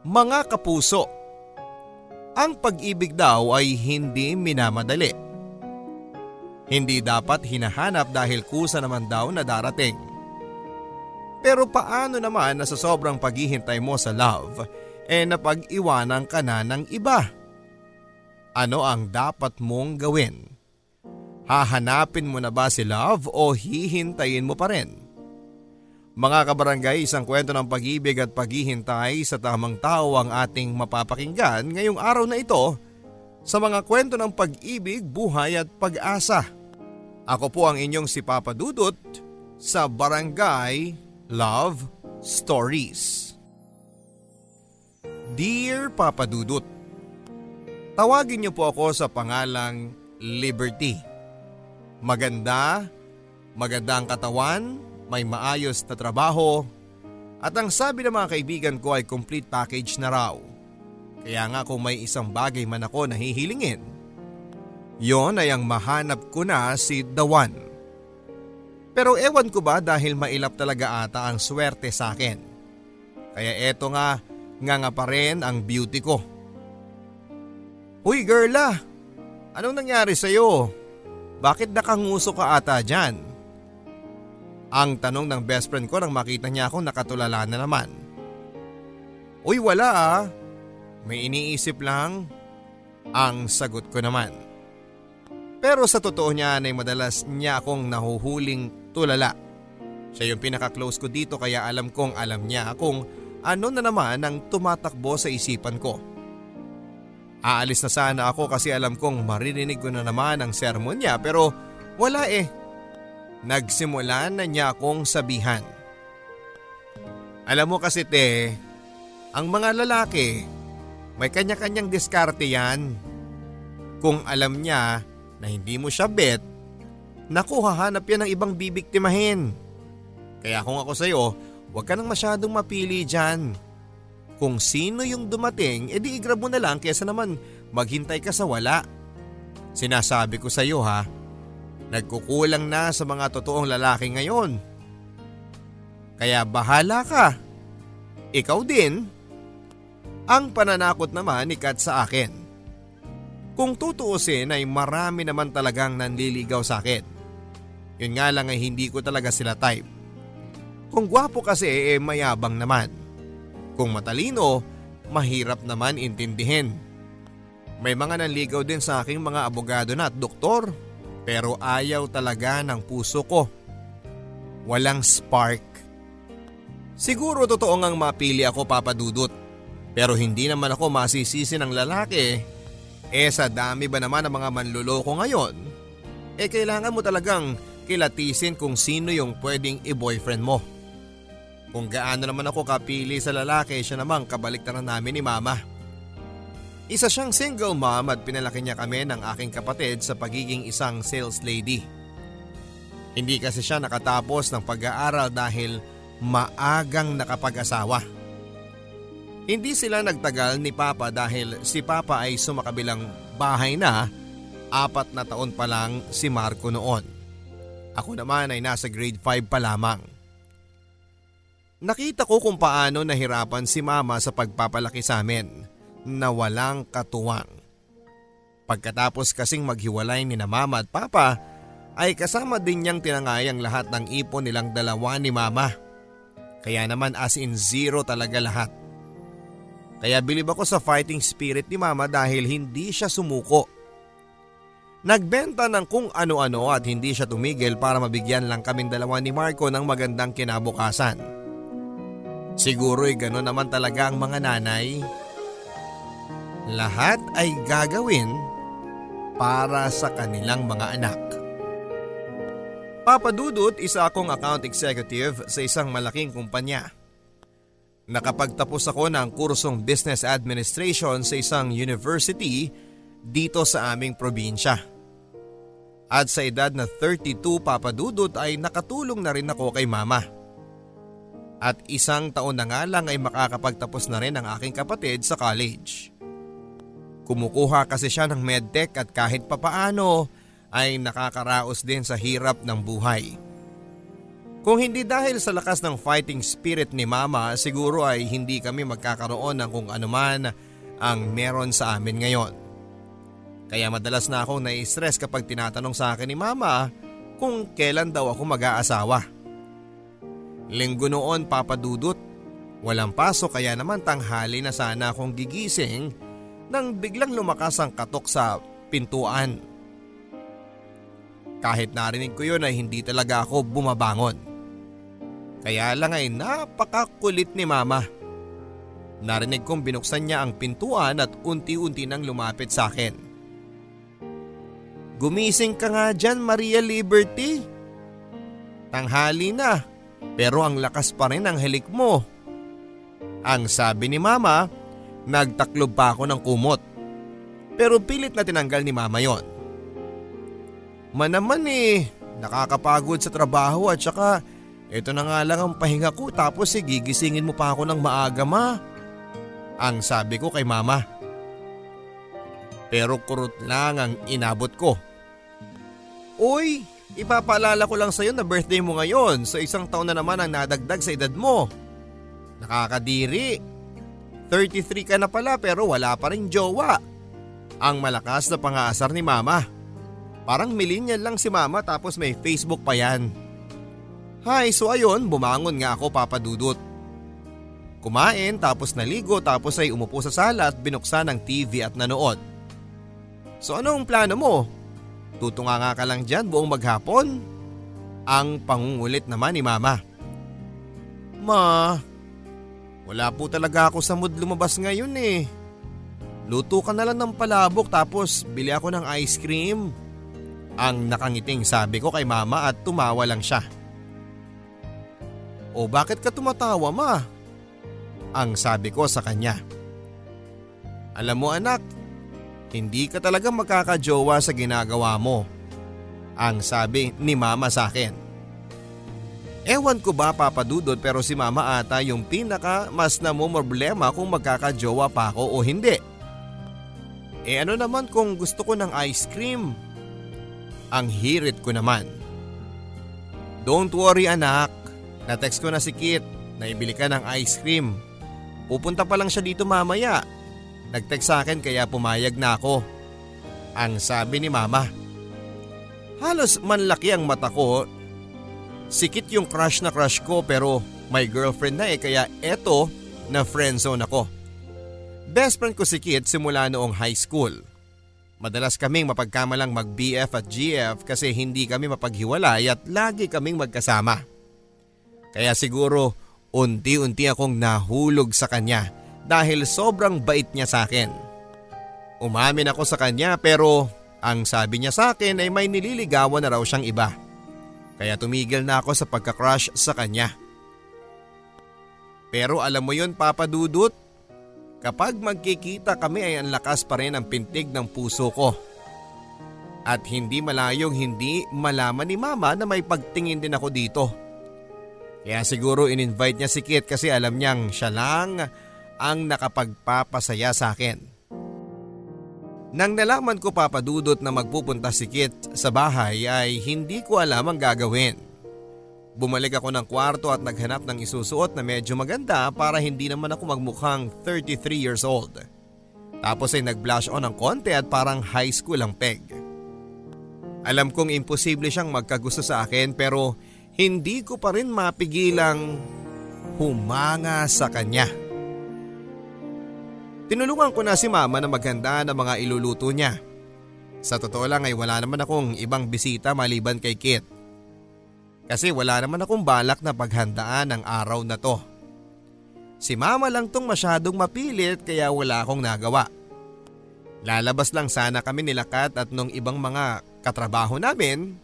Mga kapuso, ang pag-ibig daw ay hindi minamadali. Hindi dapat hinahanap dahil kusa naman daw na darating. Pero paano naman na sa sobrang paghihintay mo sa love, eh napag-iwanan ka na ng iba? Ano ang dapat mong gawin? Hahanapin mo na ba si love o hihintayin mo pa rin? Mga kabarangay, isang kwento ng pag-ibig at paghihintay sa tamang tao ang ating mapapakinggan ngayong araw na ito sa mga kwento ng pag-ibig, buhay at pag-asa. Ako po ang inyong si Papa Dudut sa Barangay Love Stories. Dear Papa Dudut, Tawagin niyo po ako sa pangalang Liberty. Maganda, maganda ang katawan, may maayos na trabaho, at ang sabi ng mga kaibigan ko ay complete package na raw. Kaya nga kung may isang bagay man ako na hihilingin, yon ay ang mahanap ko na si The One. Pero ewan ko ba dahil mailap talaga ata ang swerte sa akin. Kaya eto nga, nga nga pa rin ang beauty ko. Uy girla, anong nangyari sa'yo? Bakit nakanguso ka ata dyan? Ang tanong ng best friend ko nang makita niya akong nakatulala na naman. Uy wala ah, may iniisip lang. Ang sagot ko naman. Pero sa totoo niya ay madalas niya akong nahuhuling tulala. Siya yung pinaka-close ko dito kaya alam kong alam niya kung ano na naman ang tumatakbo sa isipan ko. Aalis na sana ako kasi alam kong maririnig ko na naman ang sermon niya pero wala eh. Nagsimula na niya akong sabihan. Alam mo kasi te, ang mga lalaki, may kanya-kanyang diskarte yan. Kung alam niya na hindi mo siya bet, naku hahanap yan ng ibang bibiktimahin. Kaya kung ako sa'yo, huwag ka nang masyadong mapili dyan. Kung sino yung dumating, edi i-grab mo na lang kesa naman maghintay ka sa wala. Sinasabi ko sa iyo ha, Nagkukulang na sa mga totoong lalaki ngayon. Kaya bahala ka. Ikaw din. Ang pananakot naman ni Kat sa akin. Kung tutuusin ay marami naman talagang nanliligaw sa akin. Yun nga lang ay hindi ko talaga sila type. Kung gwapo kasi eh mayabang naman. Kung matalino, mahirap naman intindihin. May mga nanligaw din sa aking mga abogado na at doktor pero ayaw talaga ng puso ko. Walang spark. Siguro totoo ngang mapili ako papadudot. Pero hindi naman ako masisisi ng lalaki. Eh sa dami ba naman ng mga manluloko ngayon? Eh kailangan mo talagang kilatisin kung sino yung pwedeng i-boyfriend mo. Kung gaano naman ako kapili sa lalaki, siya naman kabaliktaran namin ni mama. Isa siyang single mom at pinalaki niya kami ng aking kapatid sa pagiging isang sales lady. Hindi kasi siya nakatapos ng pag-aaral dahil maagang nakapag-asawa. Hindi sila nagtagal ni Papa dahil si Papa ay sumakabilang bahay na apat na taon pa lang si Marco noon. Ako naman ay nasa grade 5 pa lamang. Nakita ko kung paano nahirapan si Mama sa pagpapalaki sa amin na walang katuwang. Pagkatapos kasing maghiwalay ni na mama at papa ay kasama din niyang tinangayang lahat ng ipon nilang dalawa ni mama. Kaya naman as in zero talaga lahat. Kaya bilib ako sa fighting spirit ni mama dahil hindi siya sumuko. Nagbenta ng kung ano-ano at hindi siya tumigil para mabigyan lang kaming dalawa ni Marco ng magandang kinabukasan. Siguro'y gano'n naman talaga ang mga nanay lahat ay gagawin para sa kanilang mga anak. Papa Dudut, isa akong account executive sa isang malaking kumpanya. Nakapagtapos ako ng kursong Business Administration sa isang university dito sa aming probinsya. At sa edad na 32 Papa Dudut ay nakatulong na rin ako kay mama. At isang taon na nga lang ay makakapagtapos na rin ang aking kapatid sa college. Kumukuha kasi siya ng medtech at kahit papaano ay nakakaraos din sa hirap ng buhay. Kung hindi dahil sa lakas ng fighting spirit ni mama siguro ay hindi kami magkakaroon ng kung anuman ang meron sa amin ngayon. Kaya madalas na akong nai-stress kapag tinatanong sa akin ni mama kung kailan daw ako mag-aasawa. Linggo noon papadudot, walang pasok kaya naman tanghali na sana akong gigising nang biglang lumakas ang katok sa pintuan. Kahit narinig ko yun ay hindi talaga ako bumabangon. Kaya lang ay napakakulit ni mama. Narinig kong binuksan niya ang pintuan at unti-unti nang lumapit sa akin. Gumising ka nga dyan Maria Liberty. Tanghali na pero ang lakas pa rin ang helik mo. Ang sabi ni mama, nagtaklob pa ako ng kumot. Pero pilit na tinanggal ni mama yon. Manaman eh, nakakapagod sa trabaho at saka ito na nga lang ang pahinga ko tapos eh gigisingin mo pa ako ng maaga ma. Ang sabi ko kay mama. Pero kurot lang ang inabot ko. Uy, ipapaalala ko lang sa'yo na birthday mo ngayon so isang taon na naman ang nadagdag sa edad mo. Nakakadiri. 33 ka na pala pero wala pa rin jowa. Ang malakas na pangaasar ni mama. Parang millennial lang si mama tapos may Facebook pa yan. Hay, so ayun, bumangon nga ako papadudot. Kumain tapos naligo tapos ay umupo sa sala at binuksan ang TV at nanood. So anong plano mo? Tutunga nga ka lang dyan buong maghapon? Ang pangungulit naman ni mama. Ma, wala po talaga ako sa mood lumabas ngayon eh. Luto ka na lang ng palabok tapos bili ako ng ice cream. Ang nakangiting sabi ko kay mama at tumawa lang siya. O bakit ka tumatawa ma? Ang sabi ko sa kanya. Alam mo anak, hindi ka talaga makakajowa sa ginagawa mo. Ang sabi ni mama sa akin. Ewan ko ba papadudod pero si mama ata yung pinaka mas namumroblema kung magkakajowa pa ako o hindi. Eh ano naman kung gusto ko ng ice cream? Ang hirit ko naman. Don't worry anak, na-text ko na si Kit na ibili ka ng ice cream. Pupunta pa lang siya dito mamaya. Nag-text sa akin kaya pumayag na ako. Ang sabi ni mama. Halos manlaki ang mata ko. Si Kit yung crush na crush ko pero may girlfriend na eh kaya eto na friendzone ako. Best friend ko si Kit simula noong high school. Madalas kaming mapagkamalang mag BF at GF kasi hindi kami mapaghiwalay at lagi kaming magkasama. Kaya siguro unti-unti akong nahulog sa kanya dahil sobrang bait niya sa akin. Umamin ako sa kanya pero ang sabi niya sa akin ay may nililigawan na raw siyang iba. Kaya tumigil na ako sa pagka-crush sa kanya. Pero alam mo yon Papa Dudut, kapag magkikita kami ay ang lakas pa rin ang pintig ng puso ko. At hindi malayong hindi malaman ni mama na may pagtingin din ako dito. Kaya siguro in-invite niya si Kit kasi alam niyang siya lang ang nakapagpapasaya sa akin. Nang nalaman ko papadudot na magpupunta si Kit sa bahay ay hindi ko alam ang gagawin. Bumalik ako ng kwarto at naghanap ng isusuot na medyo maganda para hindi naman ako magmukhang 33 years old. Tapos ay nag-blush on ng konti at parang high school ang peg. Alam kong imposible siyang magkagusto sa akin pero hindi ko pa rin mapigilang humanga sa kanya. Tinulungan ko na si mama na maghanda ng mga iluluto niya. Sa totoo lang ay wala naman akong ibang bisita maliban kay Kit. Kasi wala naman akong balak na paghandaan ng araw na to. Si mama lang tong masyadong mapilit kaya wala akong nagawa. Lalabas lang sana kami nilakat at nung ibang mga katrabaho namin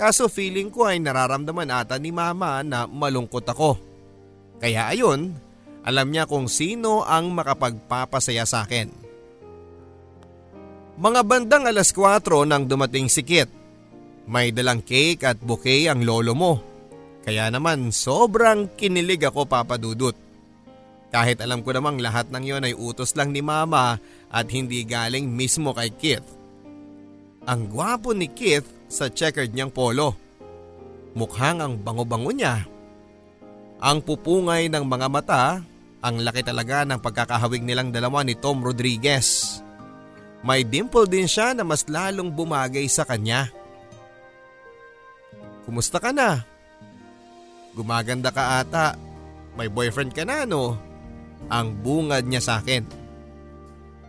Kaso feeling ko ay nararamdaman ata ni mama na malungkot ako. Kaya ayun, alam niya kung sino ang makapagpapasaya sa akin. Mga bandang alas 4 nang dumating si Kit. May dalang cake at bouquet ang lolo mo. Kaya naman sobrang kinilig ako papadudot. Kahit alam ko namang lahat ng yon ay utos lang ni mama at hindi galing mismo kay Kit. Ang gwapo ni Keith sa checkered niyang polo. Mukhang ang bango-bango niya. Ang pupungay ng mga mata, ang laki talaga ng pagkakahawig nilang dalawa ni Tom Rodriguez. May dimple din siya na mas lalong bumagay sa kanya. Kumusta ka na? Gumaganda ka ata. May boyfriend ka na no? Ang bungad niya sa akin.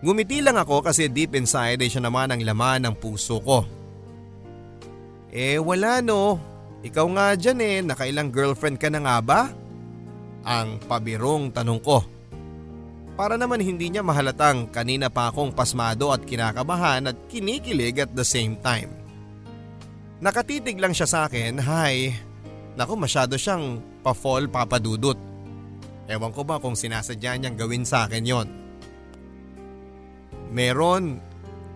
Ngumiti lang ako kasi deep inside ay siya naman ang laman ng puso ko. Eh wala no. Ikaw nga dyan eh, nakailang girlfriend ka na nga ba? Ang pabirong tanong ko. Para naman hindi niya mahalatang kanina pa akong pasmado at kinakabahan at kinikilig at the same time. Nakatitig lang siya sa akin, hi. Naku masyado siyang pa-fall papadudot. Ewan ko ba kung sinasadya niyang gawin sa akin yon. Meron,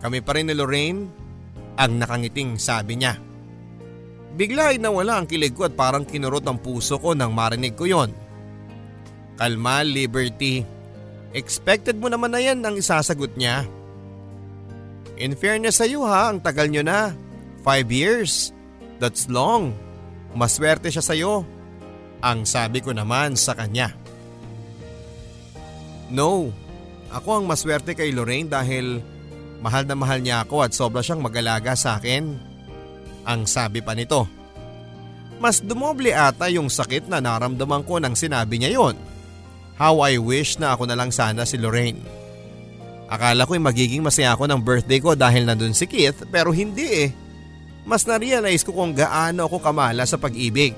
kami pa rin ni Lorraine, ang nakangiting sabi niya. Bigla ay nawala ang kilig ko at parang kinurot ang puso ko nang marinig ko yon. Kalma, Liberty. Expected mo naman na yan ang isasagot niya. In fairness sa iyo ha, ang tagal nyo na. Five years. That's long. Maswerte siya sa iyo. Ang sabi ko naman sa kanya. No, ako ang maswerte kay Lorraine dahil mahal na mahal niya ako at sobra siyang mag-alaga sa akin. Ang sabi pa nito. Mas dumoble ata yung sakit na naramdaman ko nang sinabi niya yon. How I wish na ako na lang sana si Lorraine. Akala ko'y magiging masaya ako ng birthday ko dahil nandun si Keith pero hindi eh. Mas na-realize ko kung gaano ako kamala sa pag-ibig.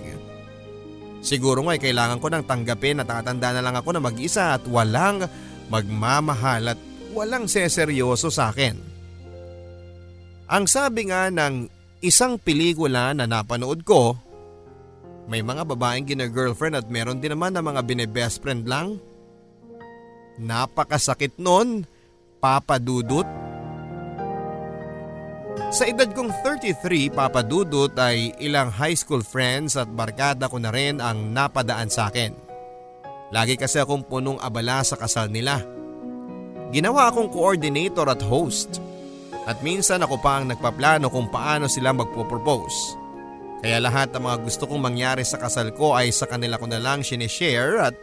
Siguro nga'y kailangan ko nang tanggapin at tatanda na lang ako na mag-isa at walang magmamahal at walang seseryoso sa akin. Ang sabi nga ng isang pelikula na napanood ko may mga babaeng gina-girlfriend at meron din naman na mga bine-best friend lang. Napakasakit nun, Papa Dudut. Sa edad kong 33, Papa Dudut ay ilang high school friends at barkada ko na rin ang napadaan sa akin. Lagi kasi akong punong abala sa kasal nila. Ginawa akong coordinator at host. At minsan ako pa ang nagpaplano kung paano sila magpo-propose. Kaya lahat ng mga gusto kong mangyari sa kasal ko ay sa kanila ko na lang sinishare at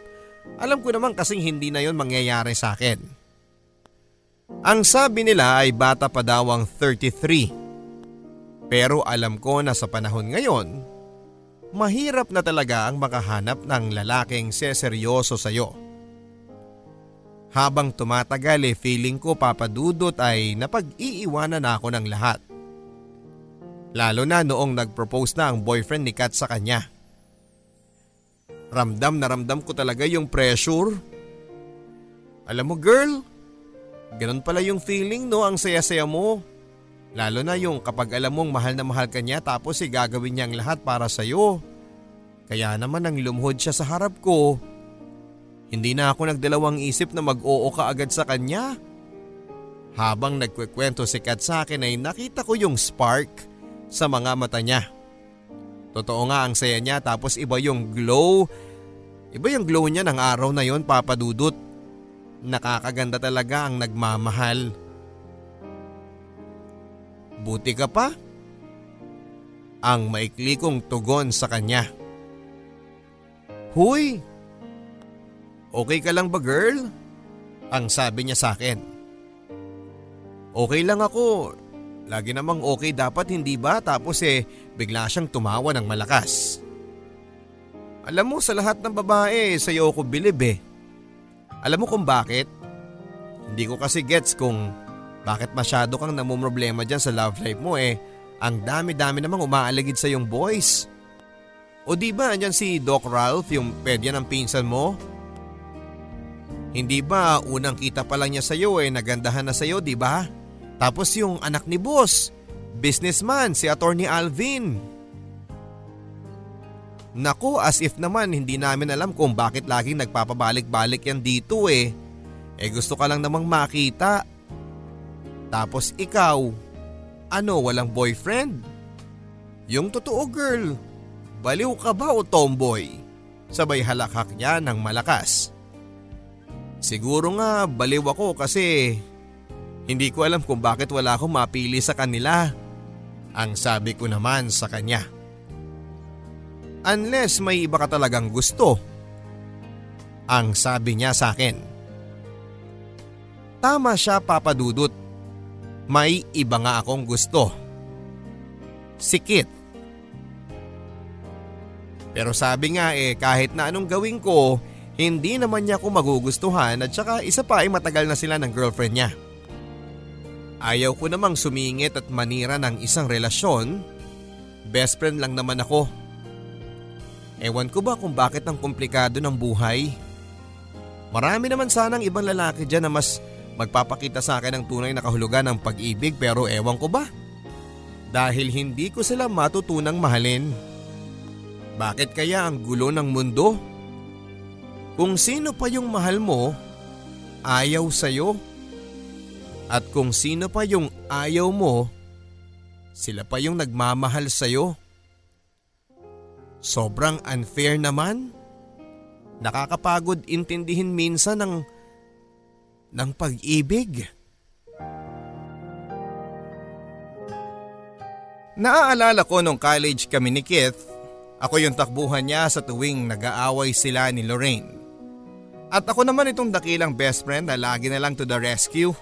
alam ko naman kasing hindi na yon mangyayari sa akin. Ang sabi nila ay bata pa daw ang 33. Pero alam ko na sa panahon ngayon, mahirap na talaga ang makahanap ng lalaking seseryoso sa'yo. Habang tumatagal eh feeling ko papadudot ay napag-iiwanan na ako ng lahat. Lalo na noong nag-propose na ang boyfriend ni Kat sa kanya. Ramdam na ramdam ko talaga yung pressure. Alam mo girl, ganun pala yung feeling no ang saya-saya mo. Lalo na yung kapag alam mong mahal na mahal ka niya tapos si gagawin niya ang lahat para sa'yo. Kaya naman nang lumuhod siya sa harap ko. Hindi na ako nagdalawang isip na mag-oo ka agad sa kanya. Habang nagkwekwento si Kat sa akin ay nakita ko yung spark sa mga mata niya. Totoo nga ang saya niya tapos iba yung glow. Iba yung glow niya ng araw na yon papadudot. Nakakaganda talaga ang nagmamahal. Buti ka pa? Ang maikli kong tugon sa kanya. Huy! Okay ka lang ba girl? Ang sabi niya sa akin. Okay lang ako. Lagi namang okay dapat hindi ba tapos eh bigla siyang tumawa ng malakas. Alam mo sa lahat ng babae sa'yo ako bilib eh. Alam mo kung bakit? Hindi ko kasi gets kung bakit masyado kang namumroblema dyan sa love life mo eh. Ang dami-dami namang umaaligid sa yung boys. O di ba andyan si Doc Ralph yung pedya ng pinsan mo? Hindi ba unang kita pa lang niya sa'yo eh nagandahan na sa'yo di ba? Tapos yung anak ni boss, businessman si Attorney Alvin. Naku as if naman hindi namin alam kung bakit laging nagpapabalik-balik yan dito eh. Eh gusto ka lang namang makita. Tapos ikaw, ano walang boyfriend? Yung totoo girl, baliw ka ba o tomboy? Sabay halakhak niya ng malakas. Siguro nga baliw ako kasi hindi ko alam kung bakit wala akong mapili sa kanila. Ang sabi ko naman sa kanya. Unless may iba ka talagang gusto. Ang sabi niya sa akin. Tama siya papadudot. May iba nga akong gusto. Sikit. Pero sabi nga eh kahit na anong gawin ko, hindi naman niya ako magugustuhan at saka isa pa ay matagal na sila ng girlfriend niya. Ayaw ko namang sumingit at manira ng isang relasyon. Best friend lang naman ako. Ewan ko ba kung bakit ang komplikado ng buhay. Marami naman sanang ibang lalaki dyan na mas magpapakita sa akin ng tunay na kahulugan ng pag-ibig pero ewan ko ba? Dahil hindi ko sila matutunang mahalin. Bakit kaya ang gulo ng mundo? Kung sino pa yung mahal mo, ayaw sa'yo. At kung sino pa yung ayaw mo, sila pa yung nagmamahal sa'yo. Sobrang unfair naman. Nakakapagod intindihin minsan ng, ng pag-ibig. Naaalala ko nung college kami ni Keith, ako yung takbuhan niya sa tuwing nag-aaway sila ni Lorraine. At ako naman itong dakilang best friend na lagi na lang to the rescue.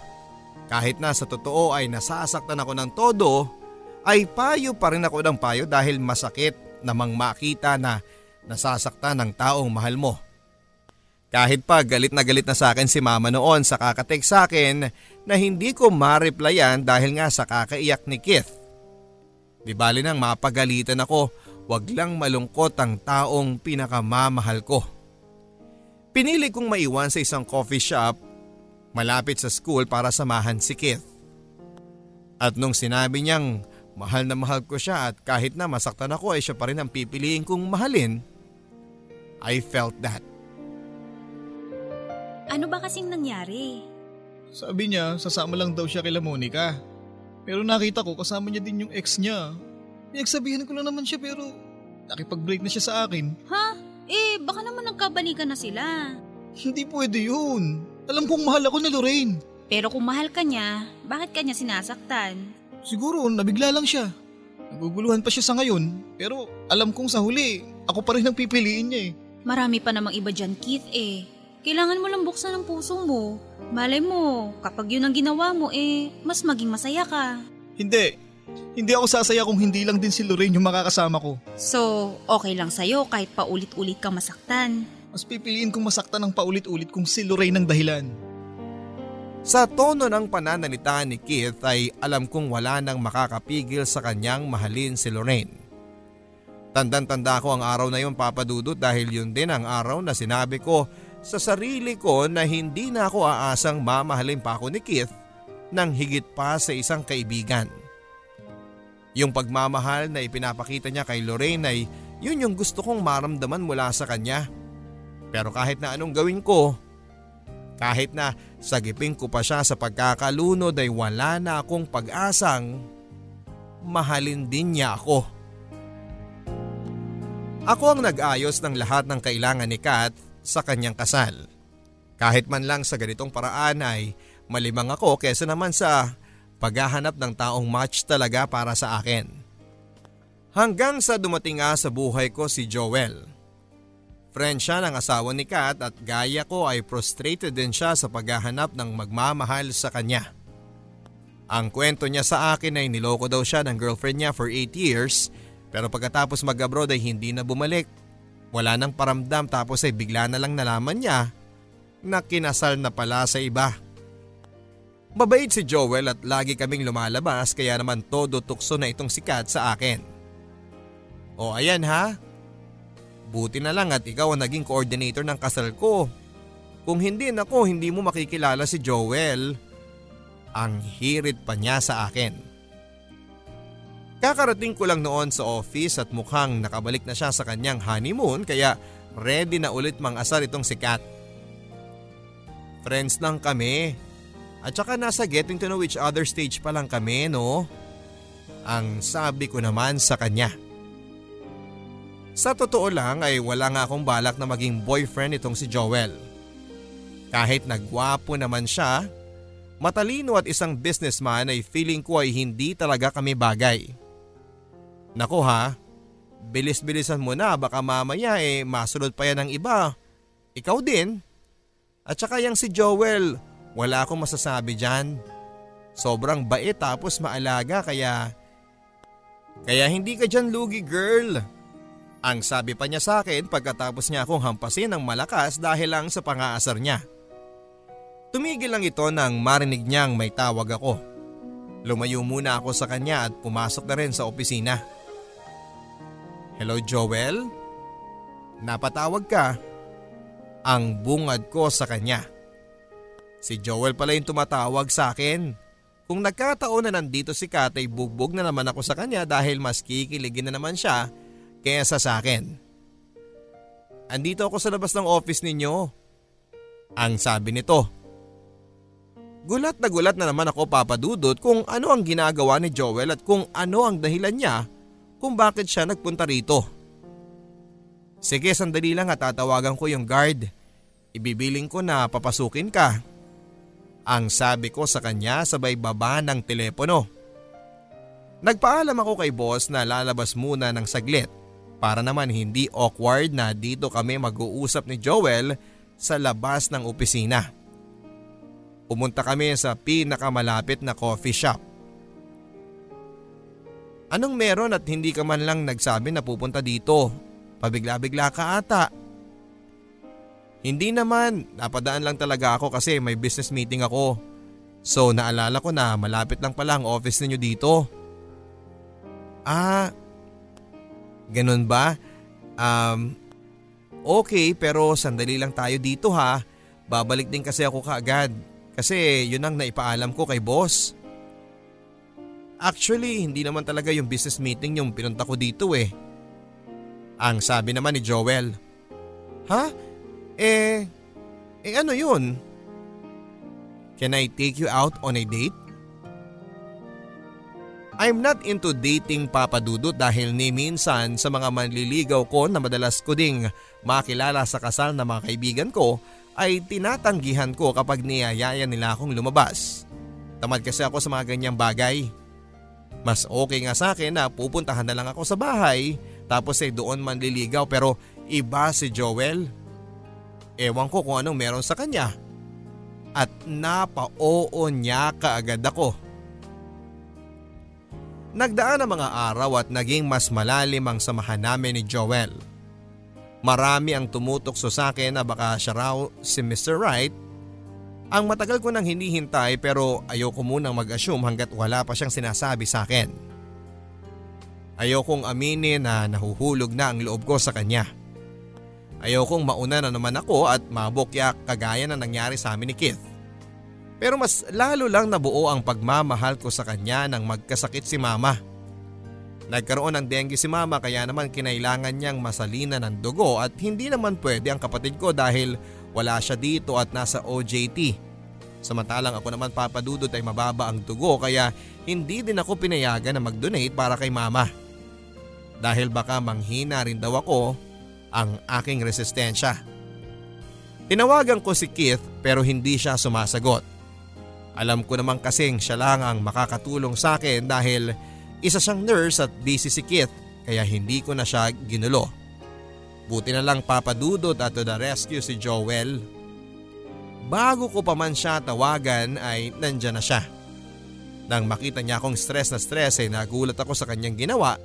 Kahit na sa totoo ay nasasaktan ako ng todo, ay payo pa rin ako ng payo dahil masakit namang makita na nasasaktan ng taong mahal mo. Kahit pa galit na galit na sa akin si mama noon sa kakatek sa akin na hindi ko ma-replyan dahil nga sa kakaiyak ni Keith. Di bali nang mapagalitan ako, wag lang malungkot ang taong pinakamamahal ko. Pinili kong maiwan sa isang coffee shop malapit sa school para samahan si Keith. At nung sinabi niyang mahal na mahal ko siya at kahit na masaktan ako ay siya pa rin ang pipiliin kong mahalin, I felt that. Ano ba kasing nangyari? Sabi niya sasama lang daw siya kay Monica. Pero nakita ko kasama niya din yung ex niya. Pinagsabihan ko lang naman siya pero nakipag-break na siya sa akin. Ha? Eh, baka naman nagkabalikan na sila. Hindi pwede yun. Alam kong mahal ako ni Lorraine. Pero kung mahal ka niya, bakit ka niya sinasaktan? Siguro, nabigla lang siya. Naguguluhan pa siya sa ngayon. Pero alam kong sa huli, ako pa rin ang pipiliin niya eh. Marami pa namang iba dyan, Keith eh. Kailangan mo lang buksan ang puso mo. Malay mo, kapag yun ang ginawa mo eh, mas maging masaya ka. Hindi. Hindi ako sasaya kung hindi lang din si Lorraine yung makakasama ko. So, okay lang sa'yo kahit paulit-ulit kang masaktan. Mas pipiliin kong masaktan ng paulit-ulit kung si Lorraine ang dahilan. Sa tono ng pananalita ni Keith ay alam kong wala nang makakapigil sa kanyang mahalin si Lorraine. Tandang-tanda ko ang araw na yun papadudot dahil yun din ang araw na sinabi ko sa sarili ko na hindi na ako aasang mamahalin pa ako ni Keith nang higit pa sa isang kaibigan. Yung pagmamahal na ipinapakita niya kay Lorraine ay yun yung gusto kong maramdaman mula sa kanya. Pero kahit na anong gawin ko, kahit na sagipin ko pa siya sa pagkakalunod ay wala na akong pag-asang mahalin din niya ako. Ako ang nag-ayos ng lahat ng kailangan ni Kat sa kanyang kasal. Kahit man lang sa ganitong paraan ay malimang ako kesa naman sa paghahanap ng taong match talaga para sa akin. Hanggang sa dumating nga sa buhay ko si Joel. Friend siya ng asawa ni Kat at gaya ko ay frustrated din siya sa paghahanap ng magmamahal sa kanya. Ang kwento niya sa akin ay niloko daw siya ng girlfriend niya for 8 years pero pagkatapos mag-abroad ay hindi na bumalik. Wala nang paramdam tapos ay bigla na lang nalaman niya na kinasal na pala sa iba. Mabait si Joel at lagi kaming lumalabas kaya naman todo tukso na itong sikat sa akin. O ayan ha. Buti na lang at ikaw ang naging coordinator ng kasal ko. Kung hindi nako hindi mo makikilala si Joel. Ang hirit pa niya sa akin. Kakarating ko lang noon sa office at mukhang nakabalik na siya sa kanyang honeymoon kaya ready na ulit mang asar itong sikat. Friends lang kami at saka nasa getting to know each other stage pa lang kami no? Ang sabi ko naman sa kanya. Sa totoo lang ay wala nga akong balak na maging boyfriend itong si Joel. Kahit nagwapo naman siya, matalino at isang businessman ay feeling ko ay hindi talaga kami bagay. Nako ha, bilis-bilisan mo na baka mamaya eh masunod pa yan ng iba. Ikaw din. At saka yung si Joel, wala akong masasabi dyan. Sobrang bait tapos maalaga kaya... Kaya hindi ka dyan lugi girl. Ang sabi pa niya sa akin pagkatapos niya akong hampasin ng malakas dahil lang sa pangaasar niya. Tumigil lang ito nang marinig niyang may tawag ako. Lumayo muna ako sa kanya at pumasok na rin sa opisina. Hello Joel? Napatawag ka? Ang bungad ko sa kanya. Si Joel pala yung tumatawag sa akin. Kung nagkataon na nandito si Kat bugbog na naman ako sa kanya dahil mas kikiligin na naman siya kaysa sa akin. Andito ako sa labas ng office ninyo. Ang sabi nito. Gulat na gulat na naman ako papadudot kung ano ang ginagawa ni Joel at kung ano ang dahilan niya kung bakit siya nagpunta rito. Sige sandali lang at tatawagan ko yung guard. Ibibiling ko na papasukin ka. Ang sabi ko sa kanya sabay baba ng telepono. Nagpaalam ako kay boss na lalabas muna ng saglit para naman hindi awkward na dito kami mag-uusap ni Joel sa labas ng opisina. Pumunta kami sa pinakamalapit na coffee shop. Anong meron at hindi ka man lang nagsabi na pupunta dito? Pabigla-bigla ka ata. Hindi naman, napadaan lang talaga ako kasi may business meeting ako. So naalala ko na malapit lang pala ang office ninyo dito. Ah, ganun ba? Um, okay pero sandali lang tayo dito ha. Babalik din kasi ako kaagad. Kasi yun ang naipaalam ko kay boss. Actually, hindi naman talaga yung business meeting yung pinunta ko dito eh. Ang sabi naman ni Joel. Ha? Eh, eh ano yun? Can I take you out on a date? I'm not into dating papadudot dahil ni minsan sa mga manliligaw ko na madalas ko ding makilala sa kasal na mga kaibigan ko ay tinatanggihan ko kapag niyayaya nila akong lumabas. Tamad kasi ako sa mga ganyang bagay. Mas okay nga sa akin na pupuntahan na lang ako sa bahay tapos ay doon manliligaw pero iba si Joel. Ewan ko kung anong meron sa kanya. At napa-oo niya kaagad ako. Nagdaan ang mga araw at naging mas malalim ang samahan namin ni Joel. Marami ang tumutokso sa akin na baka siya raw si Mr. Right. Ang matagal ko nang hinihintay pero ayoko munang mag-assume hanggat wala pa siyang sinasabi sa akin. Ayokong aminin na nahuhulog na ang loob ko sa kanya. Ayokong mauna na naman ako at mabukya kagaya na nangyari sa amin ni Keith. Pero mas lalo lang nabuo ang pagmamahal ko sa kanya nang magkasakit si mama. Nagkaroon ng dengue si mama kaya naman kinailangan niyang masalina ng dugo at hindi naman pwede ang kapatid ko dahil wala siya dito at nasa OJT. Samantalang ako naman papadudot ay mababa ang dugo kaya hindi din ako pinayagan na mag-donate para kay mama. Dahil baka manghina rin daw ako ang aking resistensya. Tinawagan ko si Keith pero hindi siya sumasagot. Alam ko naman kasing siya lang ang makakatulong sa akin dahil isa siyang nurse at busy si Kit kaya hindi ko na siya ginulo. Buti na lang papadudot at to the rescue si Joel. Bago ko pa man siya tawagan ay nandyan na siya. Nang makita niya akong stress na stress ay nagulat ako sa kanyang ginawa.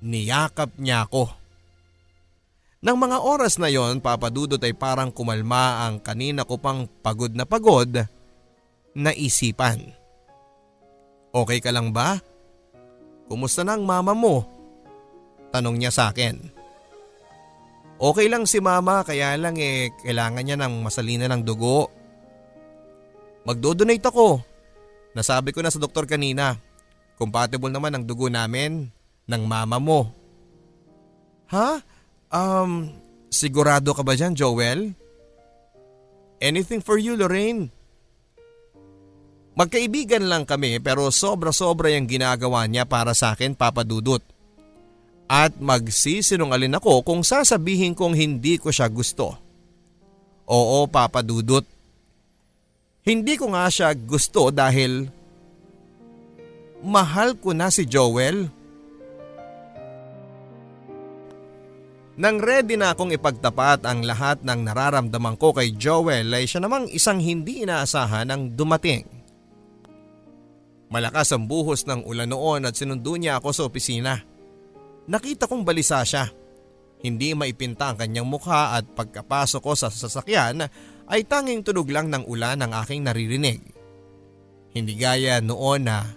Niyakap niya ako. Nang mga oras na yon papadudot ay parang kumalma ang kanina ko pang pagod na pagod na isipan. Okay ka lang ba? Kumusta na ang mama mo? Tanong niya sa akin. Okay lang si mama kaya lang eh kailangan niya ng masalina ng dugo. Magdodonate ako. Nasabi ko na sa doktor kanina. Compatible naman ang dugo namin ng mama mo. Ha? Um, sigurado ka ba dyan Joel? Anything for you Lorraine. Magkaibigan lang kami pero sobra-sobra yung ginagawa niya para sa akin papadudot. At magsisinungalin ako kung sasabihin kong hindi ko siya gusto. Oo papadudot. Hindi ko nga siya gusto dahil mahal ko na si Joel. Nang ready na akong ipagtapat ang lahat ng nararamdaman ko kay Joel ay siya namang isang hindi inaasahan ang dumating. Malakas ang buhos ng ulan noon at sinundo niya ako sa opisina. Nakita kong balisa siya. Hindi maipinta ang kanyang mukha at pagkapasok ko sa sasakyan ay tanging tunog lang ng ulan ang aking naririnig. Hindi gaya noon na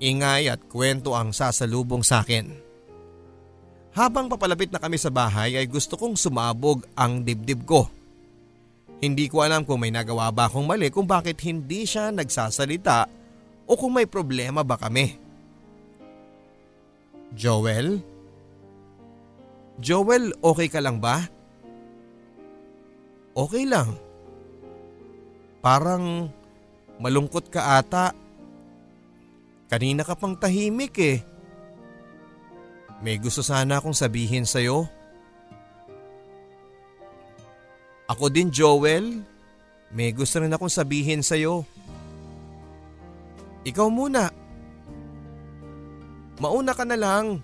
ingay at kwento ang sasalubong sa akin. Habang papalapit na kami sa bahay ay gusto kong sumabog ang dibdib ko. Hindi ko alam kung may nagawa ba akong mali kung bakit hindi siya nagsasalita o kung may problema ba kami. Joel? Joel, okay ka lang ba? Okay lang. Parang malungkot ka ata. Kanina ka pang tahimik eh. May gusto sana akong sabihin sa'yo. Ako din Joel, may gusto rin akong sabihin sa'yo. Ikaw muna. Mauna ka na lang.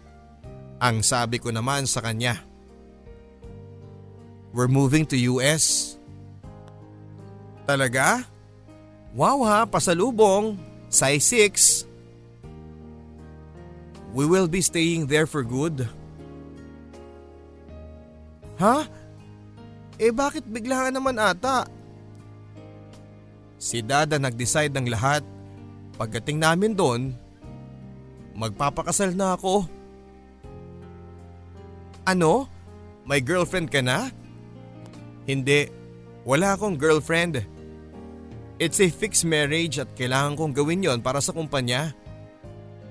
Ang sabi ko naman sa kanya. We're moving to US. Talaga? Wow ha, pasalubong. Size 6. We will be staying there for good. Ha? Eh bakit biglaan naman ata? Si Dada nag-decide ng lahat. Pagdating namin doon, magpapakasal na ako. Ano? May girlfriend ka na? Hindi, wala akong girlfriend. It's a fixed marriage at kailangan kong gawin yon para sa kumpanya.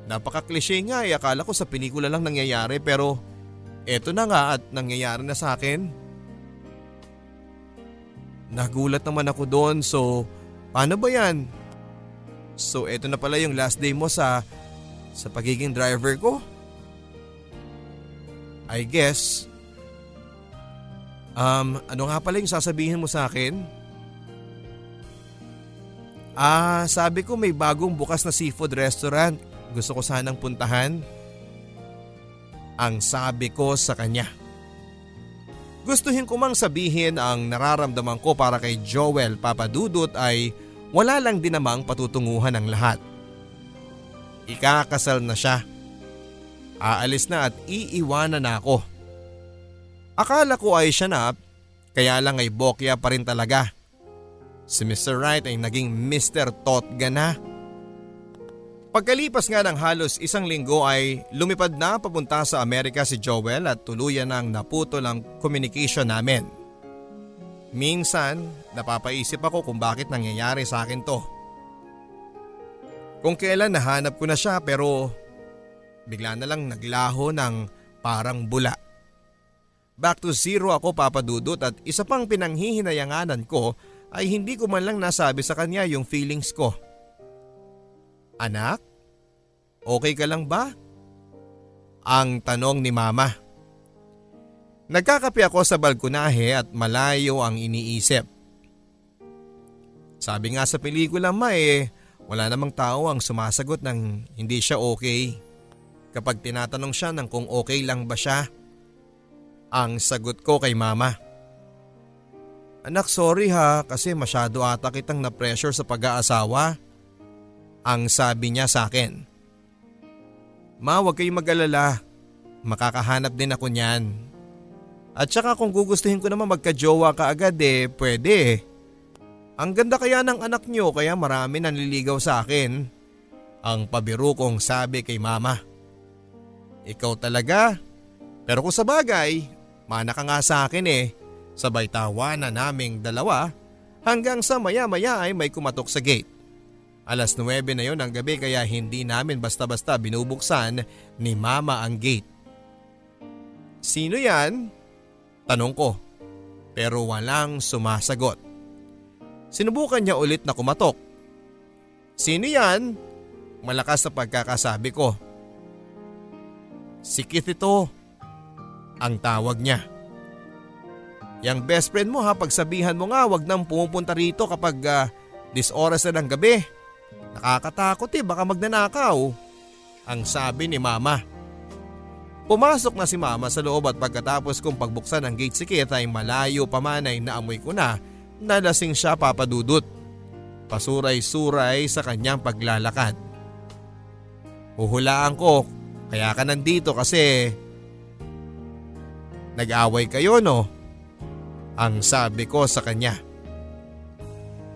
Napaka-cliche nga eh, akala ko sa pelikula lang nangyayari pero eto na nga at nangyayari na sa akin. Nagulat naman ako doon so paano ba yan? So eto na pala yung last day mo sa sa pagiging driver ko? I guess. Um, ano nga pala yung sasabihin mo sa akin? Ah, sabi ko may bagong bukas na seafood restaurant gusto ko sanang puntahan? Ang sabi ko sa kanya. Gustuhin ko mang sabihin ang nararamdaman ko para kay Joel Papadudot ay wala lang din namang patutunguhan ang lahat. Ikakasal na siya. Aalis na at iiwanan na ako. Akala ko ay siya na kaya lang ay bokya pa rin talaga. Si Mr. Wright ay naging Mr. Totga na. Pagkalipas nga ng halos isang linggo ay lumipad na papunta sa Amerika si Joel at tuluyan ang naputol ang communication namin. Minsan, napapaisip ako kung bakit nangyayari sa akin to. Kung kailan nahanap ko na siya pero bigla na lang naglaho ng parang bula. Back to zero ako papadudot at isa pang pinanghihinayanganan ko ay hindi ko man lang nasabi sa kanya yung feelings ko. Anak, okay ka lang ba? Ang tanong ni mama. Nagkakape ako sa balkonahe at malayo ang iniisip. Sabi nga sa pelikula ma eh, wala namang tao ang sumasagot ng hindi siya okay. Kapag tinatanong siya ng kung okay lang ba siya. Ang sagot ko kay mama. Anak sorry ha kasi masyado ata kitang na-pressure sa pag-aasawa ang sabi niya sa akin. Ma, huwag kayong mag-alala. Makakahanap din ako niyan. At saka kung gugustuhin ko naman magka-jowa ka agad eh, pwede Ang ganda kaya ng anak niyo kaya marami nanliligaw sa akin. Ang pabiro kong sabi kay mama. Ikaw talaga. Pero kung sa bagay, mana ka nga sa akin eh. Sabay tawa na naming dalawa hanggang sa maya maya ay may kumatok sa gate. Alas 9 na yon ng gabi kaya hindi namin basta-basta binubuksan ni mama ang gate. Sino yan? Tanong ko. Pero walang sumasagot. Sinubukan niya ulit na kumatok. Sino yan? Malakas na pagkakasabi ko. Si Keith ito. Ang tawag niya. Yang best friend mo ha, pagsabihan mo nga wag nang pumupunta rito kapag uh, dis oras na ng gabi. Nakakatakot eh, baka magnanakaw. Ang sabi ni mama. Pumasok na si mama sa loob at pagkatapos kong pagbuksan ng gate si Kit ay malayo pa man ay naamoy ko na nalasing siya papadudot. Pasuray-suray sa kanyang paglalakad. Huhulaan ko kaya ka nandito kasi nag-away kayo no? Ang sabi ko sa kanya.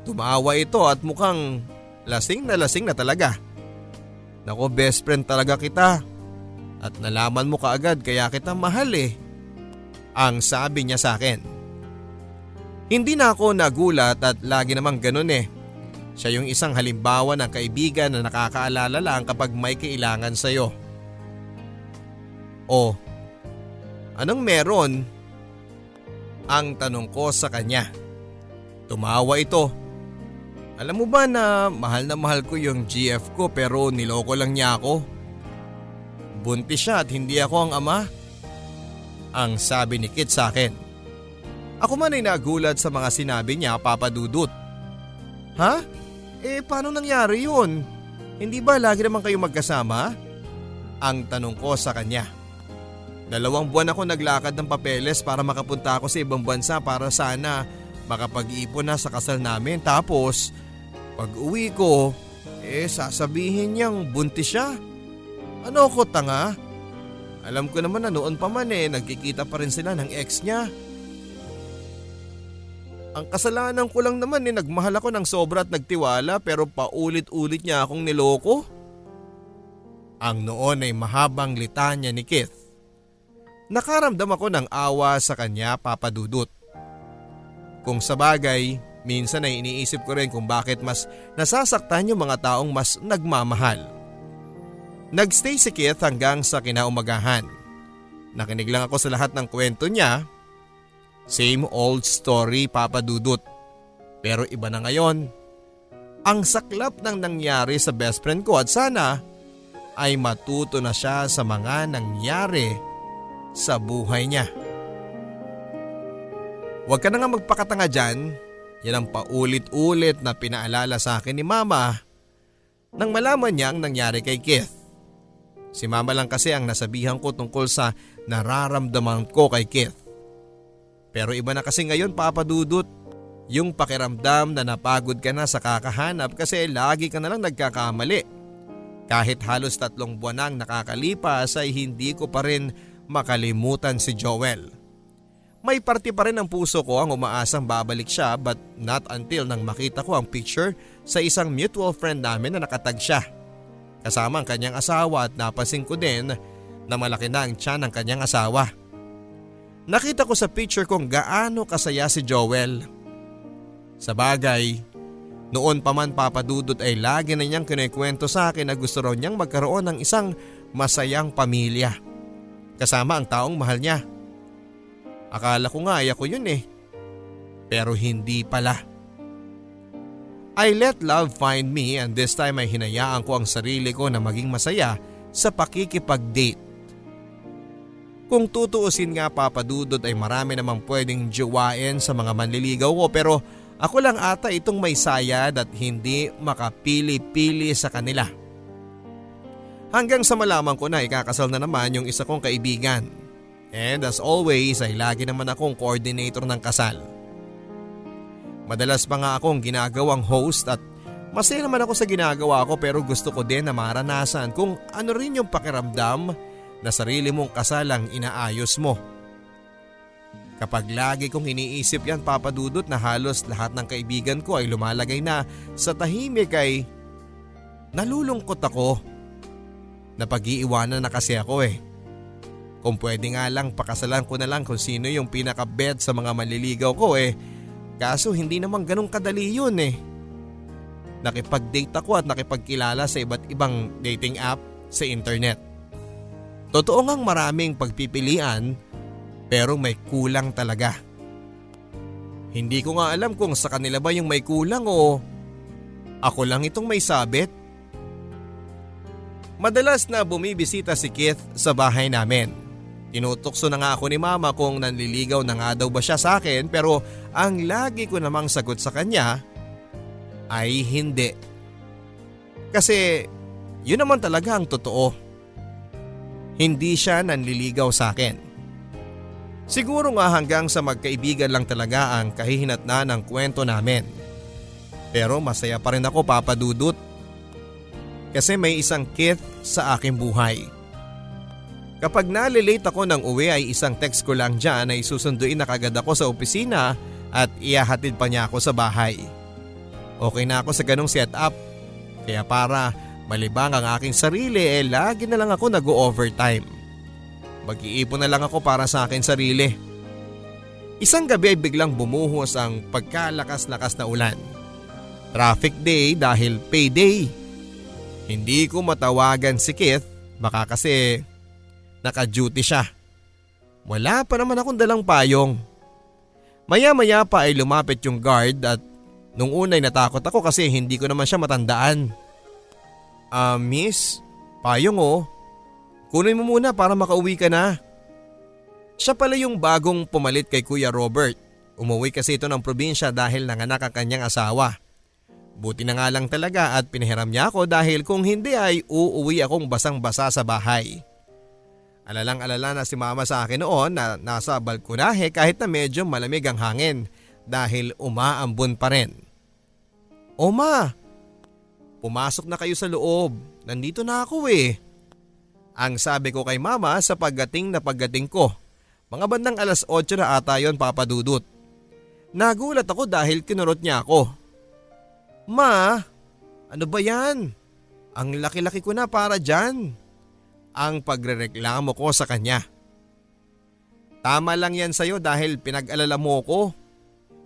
Tumawa ito at mukhang lasing na lasing na talaga. Nako best friend talaga kita. At nalaman mo kaagad kaya kita mahal eh. Ang sabi niya sa akin. Hindi na ako nagulat at lagi namang ganun eh. Siya yung isang halimbawa ng kaibigan na nakakaalala lang kapag may kailangan sa'yo. O, anong meron? Ang tanong ko sa kanya. Tumawa ito. Alam mo ba na mahal na mahal ko yung GF ko pero niloko lang niya ako? Buntis siya at hindi ako ang ama. Ang sabi ni Kit sa akin. Ako man ay nagulat sa mga sinabi niya papadudot. Ha? Eh paano nangyari yun? Hindi ba lagi naman kayo magkasama? Ang tanong ko sa kanya. Dalawang buwan ako naglakad ng papeles para makapunta ako sa ibang bansa para sana makapag-ipon na sa kasal namin. Tapos pag uwi ko, eh sasabihin niyang buntis siya. Ano ko tanga? Alam ko naman na noon pa man eh, nagkikita pa rin sila ng ex niya. Ang kasalanan ko lang naman eh, nagmahal ako ng sobra at nagtiwala pero paulit-ulit niya akong niloko. Ang noon ay mahabang litanya ni Keith. Nakaramdam ako ng awa sa kanya papadudot. Kung sa bagay, minsan ay iniisip ko rin kung bakit mas nasasaktan yung mga taong mas nagmamahal. Nagstay si Keith hanggang sa kinaumagahan. Nakinig lang ako sa lahat ng kwento niya. Same old story papadudot. Pero iba na ngayon. Ang saklap ng nangyari sa best friend ko at sana ay matuto na siya sa mga nangyari sa buhay niya. Huwag ka na nga magpakatanga dyan. Yan ang paulit-ulit na pinaalala sa akin ni mama nang malaman niya ang nangyari kay Keith. Si mama lang kasi ang nasabihan ko tungkol sa nararamdaman ko kay Keith. Pero iba na kasi ngayon papadudot. Yung pakiramdam na napagod ka na sa kakahanap kasi lagi ka na lang nagkakamali. Kahit halos tatlong buwan nang nakakalipas ay hindi ko pa rin makalimutan si Joel. May parti pa rin ang puso ko ang umaasang babalik siya but not until nang makita ko ang picture sa isang mutual friend namin na nakatag siya kasama ang kanyang asawa at napansin ko din na malaki na ang tiyan ng kanyang asawa. Nakita ko sa picture kung gaano kasaya si Joel. Sa bagay, noon pa man papadudot ay lagi na niyang kinikwento sa akin na gusto raw niyang magkaroon ng isang masayang pamilya. Kasama ang taong mahal niya. Akala ko nga ay ako yun eh. Pero hindi pala. I let love find me and this time ay hinayaan ko ang sarili ko na maging masaya sa pakikipag-date. Kung tutuusin nga papadudod ay marami namang pwedeng jowain sa mga manliligaw ko pero ako lang ata itong may sayad at hindi makapili-pili sa kanila. Hanggang sa malaman ko na ikakasal na naman yung isa kong kaibigan. And as always ay lagi naman akong coordinator ng kasal. Madalas pa nga akong ginagawang host at masaya naman ako sa ginagawa ko pero gusto ko din na maranasan kung ano rin yung pakiramdam na sarili mong kasalang inaayos mo. Kapag lagi kong iniisip yan papadudot na halos lahat ng kaibigan ko ay lumalagay na sa tahimik ay nalulungkot ako. Napag-iiwanan na kasi ako eh. Kung pwede nga lang pakasalan ko na lang kung sino yung pinaka-bed sa mga maliligaw ko eh Kaso hindi naman ganun kadali yun eh. Nakipag-date ako at nakipagkilala sa iba't ibang dating app sa internet. Totoo ngang maraming pagpipilian pero may kulang talaga. Hindi ko nga alam kung sa kanila ba yung may kulang o ako lang itong may sabit. Madalas na bumibisita si Keith sa bahay namin. Tinutokso na nga ako ni mama kung nanliligaw na nga daw ba siya sa akin pero ang lagi ko namang sagot sa kanya ay hindi. Kasi yun naman talaga ang totoo. hindi siya nanliligaw sa akin. Siguro nga hanggang sa magkaibigan lang talaga ang kahihinatna ng kwento namin. Pero masaya pa rin ako papadudot. Kasi may isang kit sa aking buhay. Kapag nalilate ako ng uwi ay isang text ko lang dyan ay susunduin na kagad ako sa opisina at iyahatid pa niya ako sa bahay. Okay na ako sa ganong setup. Kaya para malibang ang aking sarili eh lagi na lang ako nag-overtime. Mag-iipon na lang ako para sa akin sarili. Isang gabi ay biglang bumuhos ang pagkalakas-lakas na ulan. Traffic day dahil payday. Hindi ko matawagan si Keith baka kasi Naka-duty siya. Wala pa naman akong dalang payong. Maya-maya pa ay lumapit yung guard at nung unay natakot ako kasi hindi ko naman siya matandaan. Ah, uh, miss, payong oh. Kunin mo muna para makauwi ka na. Siya pala yung bagong pumalit kay Kuya Robert. Umuwi kasi ito ng probinsya dahil nanganak ang kanyang asawa. Buti na nga lang talaga at pinahiram niya ako dahil kung hindi ay uuwi akong basang-basa sa bahay. Alalang alala na si mama sa akin noon na nasa balkonahe kahit na medyo malamig ang hangin dahil umaambon pa rin. O ma, pumasok na kayo sa loob. Nandito na ako eh. Ang sabi ko kay mama sa pagdating na pagdating ko. Mga bandang alas 8 na ata yon papadudot. Nagulat ako dahil kinurot niya ako. Ma, ano ba yan? Ang laki-laki ko na para dyan ang pagrereklamo ko sa kanya. Tama lang yan sa'yo dahil pinag-alala mo ko.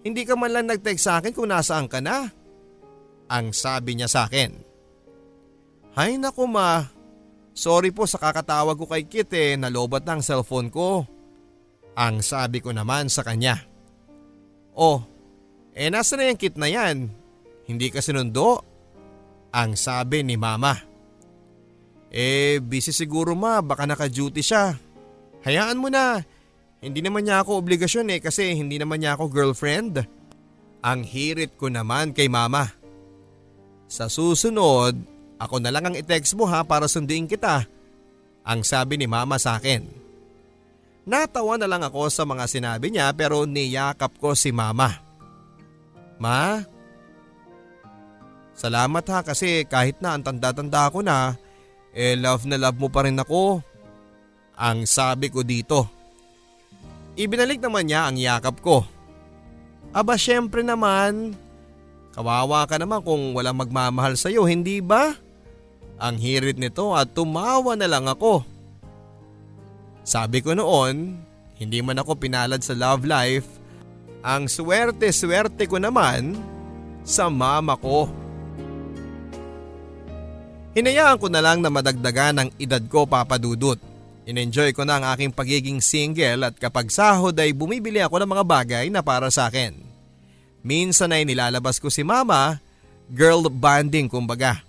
Hindi ka man lang nag-text sa akin kung nasaan ka na. Ang sabi niya sa akin. Hay naku ma, sorry po sa kakatawag ko kay Kit eh, nalobat ng cellphone ko. Ang sabi ko naman sa kanya. Oh, eh nasa na yung kit na yan? Hindi ka sinundo? Ang sabi ni mama. Eh, busy siguro ma, baka naka-duty siya. Hayaan mo na. Hindi naman niya ako obligasyon eh kasi hindi naman niya ako girlfriend. Ang hirit ko naman kay mama. Sa susunod, ako na lang ang i-text mo ha para sunduin kita. Ang sabi ni mama sa akin. Natawa na lang ako sa mga sinabi niya pero niyakap ko si mama. Ma, salamat ha kasi kahit na ang tanda-tanda ko na, eh love na love mo pa rin ako. Ang sabi ko dito. Ibinalik naman niya ang yakap ko. Aba syempre naman, kawawa ka naman kung walang magmamahal sa iyo, hindi ba? Ang hirit nito at tumawa na lang ako. Sabi ko noon, hindi man ako pinalad sa love life, ang swerte-swerte ko naman sa mama ko. Hinayaan ko na lang na madagdagan ang edad ko papadudot. Inenjoy ko na ang aking pagiging single at kapag sahod ay bumibili ako ng mga bagay na para sa akin. Minsan ay nilalabas ko si mama, girl bonding kumbaga.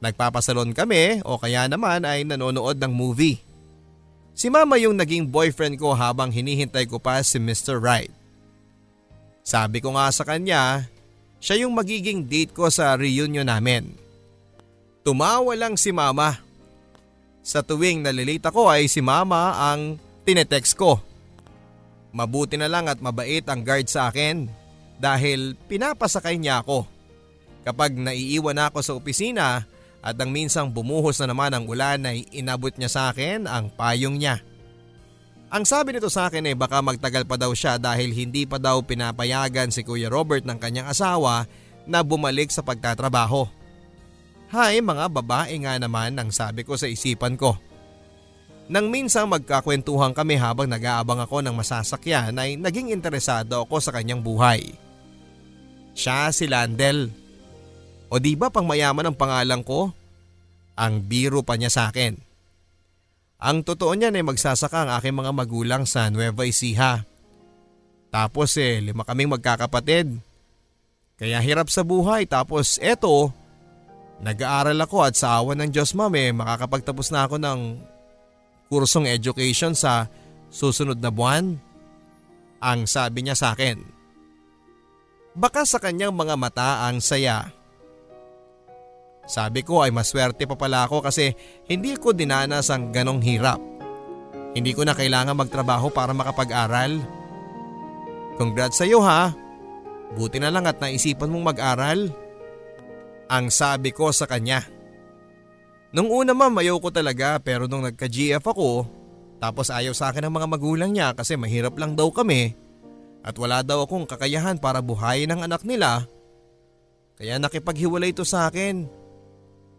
Nagpapasalon kami o kaya naman ay nanonood ng movie. Si mama yung naging boyfriend ko habang hinihintay ko pa si Mr. Right. Sabi ko nga sa kanya, siya yung magiging date ko sa reunion namin. Tumawa lang si mama. Sa tuwing nalilita ko ay si mama ang tinetext ko. Mabuti na lang at mabait ang guard sa akin dahil pinapasakay niya ako. Kapag naiiwan ako sa opisina at ang minsang bumuhos na naman ang ulan ay inabot niya sa akin ang payong niya. Ang sabi nito sa akin ay baka magtagal pa daw siya dahil hindi pa daw pinapayagan si Kuya Robert ng kanyang asawa na bumalik sa pagtatrabaho. Hay mga babae nga naman ang sabi ko sa isipan ko. Nang minsang magkakwentuhan kami habang nag-aabang ako ng masasakyan ay naging interesado ako sa kanyang buhay. Siya si Landel. O di ba pang mayaman ang pangalan ko? Ang biro pa niya sa akin. Ang totoo niyan ay magsasaka ang aking mga magulang sa Nueva Ecija. Tapos eh lima kaming magkakapatid. Kaya hirap sa buhay tapos eto Nag-aaral ako at sa awan ng Diyos ma'am eh makakapagtapos na ako ng kursong education sa susunod na buwan. Ang sabi niya sa akin. Baka sa kanyang mga mata ang saya. Sabi ko ay maswerte pa pala ako kasi hindi ko dinanas ang ganong hirap. Hindi ko na kailangan magtrabaho para makapag-aral. Congrats sa iyo ha. Buti na lang at naisipan mong mag-aral. Ang sabi ko sa kanya. Nung una ma'am ayaw ko talaga pero nung nagka-GF ako tapos ayaw sa akin ng mga magulang niya kasi mahirap lang daw kami at wala daw akong kakayahan para buhayin ang anak nila. Kaya nakipaghiwalay ito sa akin.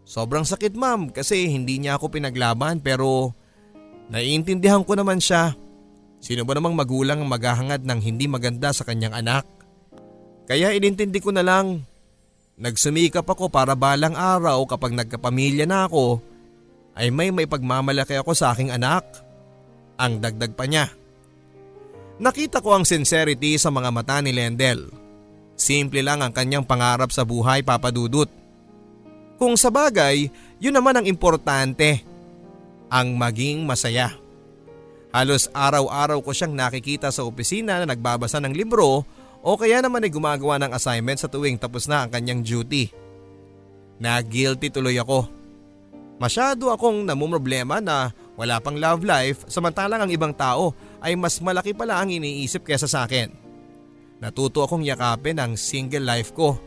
Sobrang sakit ma'am kasi hindi niya ako pinaglaban pero naiintindihan ko naman siya. Sino ba namang magulang ang maghahangad ng hindi maganda sa kanyang anak? Kaya inintindi ko na lang. Nagsumikap ako para balang araw kapag nagkapamilya na ako ay may may pagmamalaki ako sa aking anak. Ang dagdag pa niya. Nakita ko ang sincerity sa mga mata ni Lendel. Simple lang ang kanyang pangarap sa buhay papadudot. Kung sa bagay, yun naman ang importante. Ang maging masaya. Halos araw-araw ko siyang nakikita sa opisina na nagbabasa ng libro o kaya naman ay gumagawa ng assignment sa tuwing tapos na ang kanyang duty. Na-guilty tuloy ako. Masyado akong namumroblema na wala pang love life samantalang ang ibang tao ay mas malaki pala ang iniisip kesa sa akin. Natuto akong yakapin ang single life ko.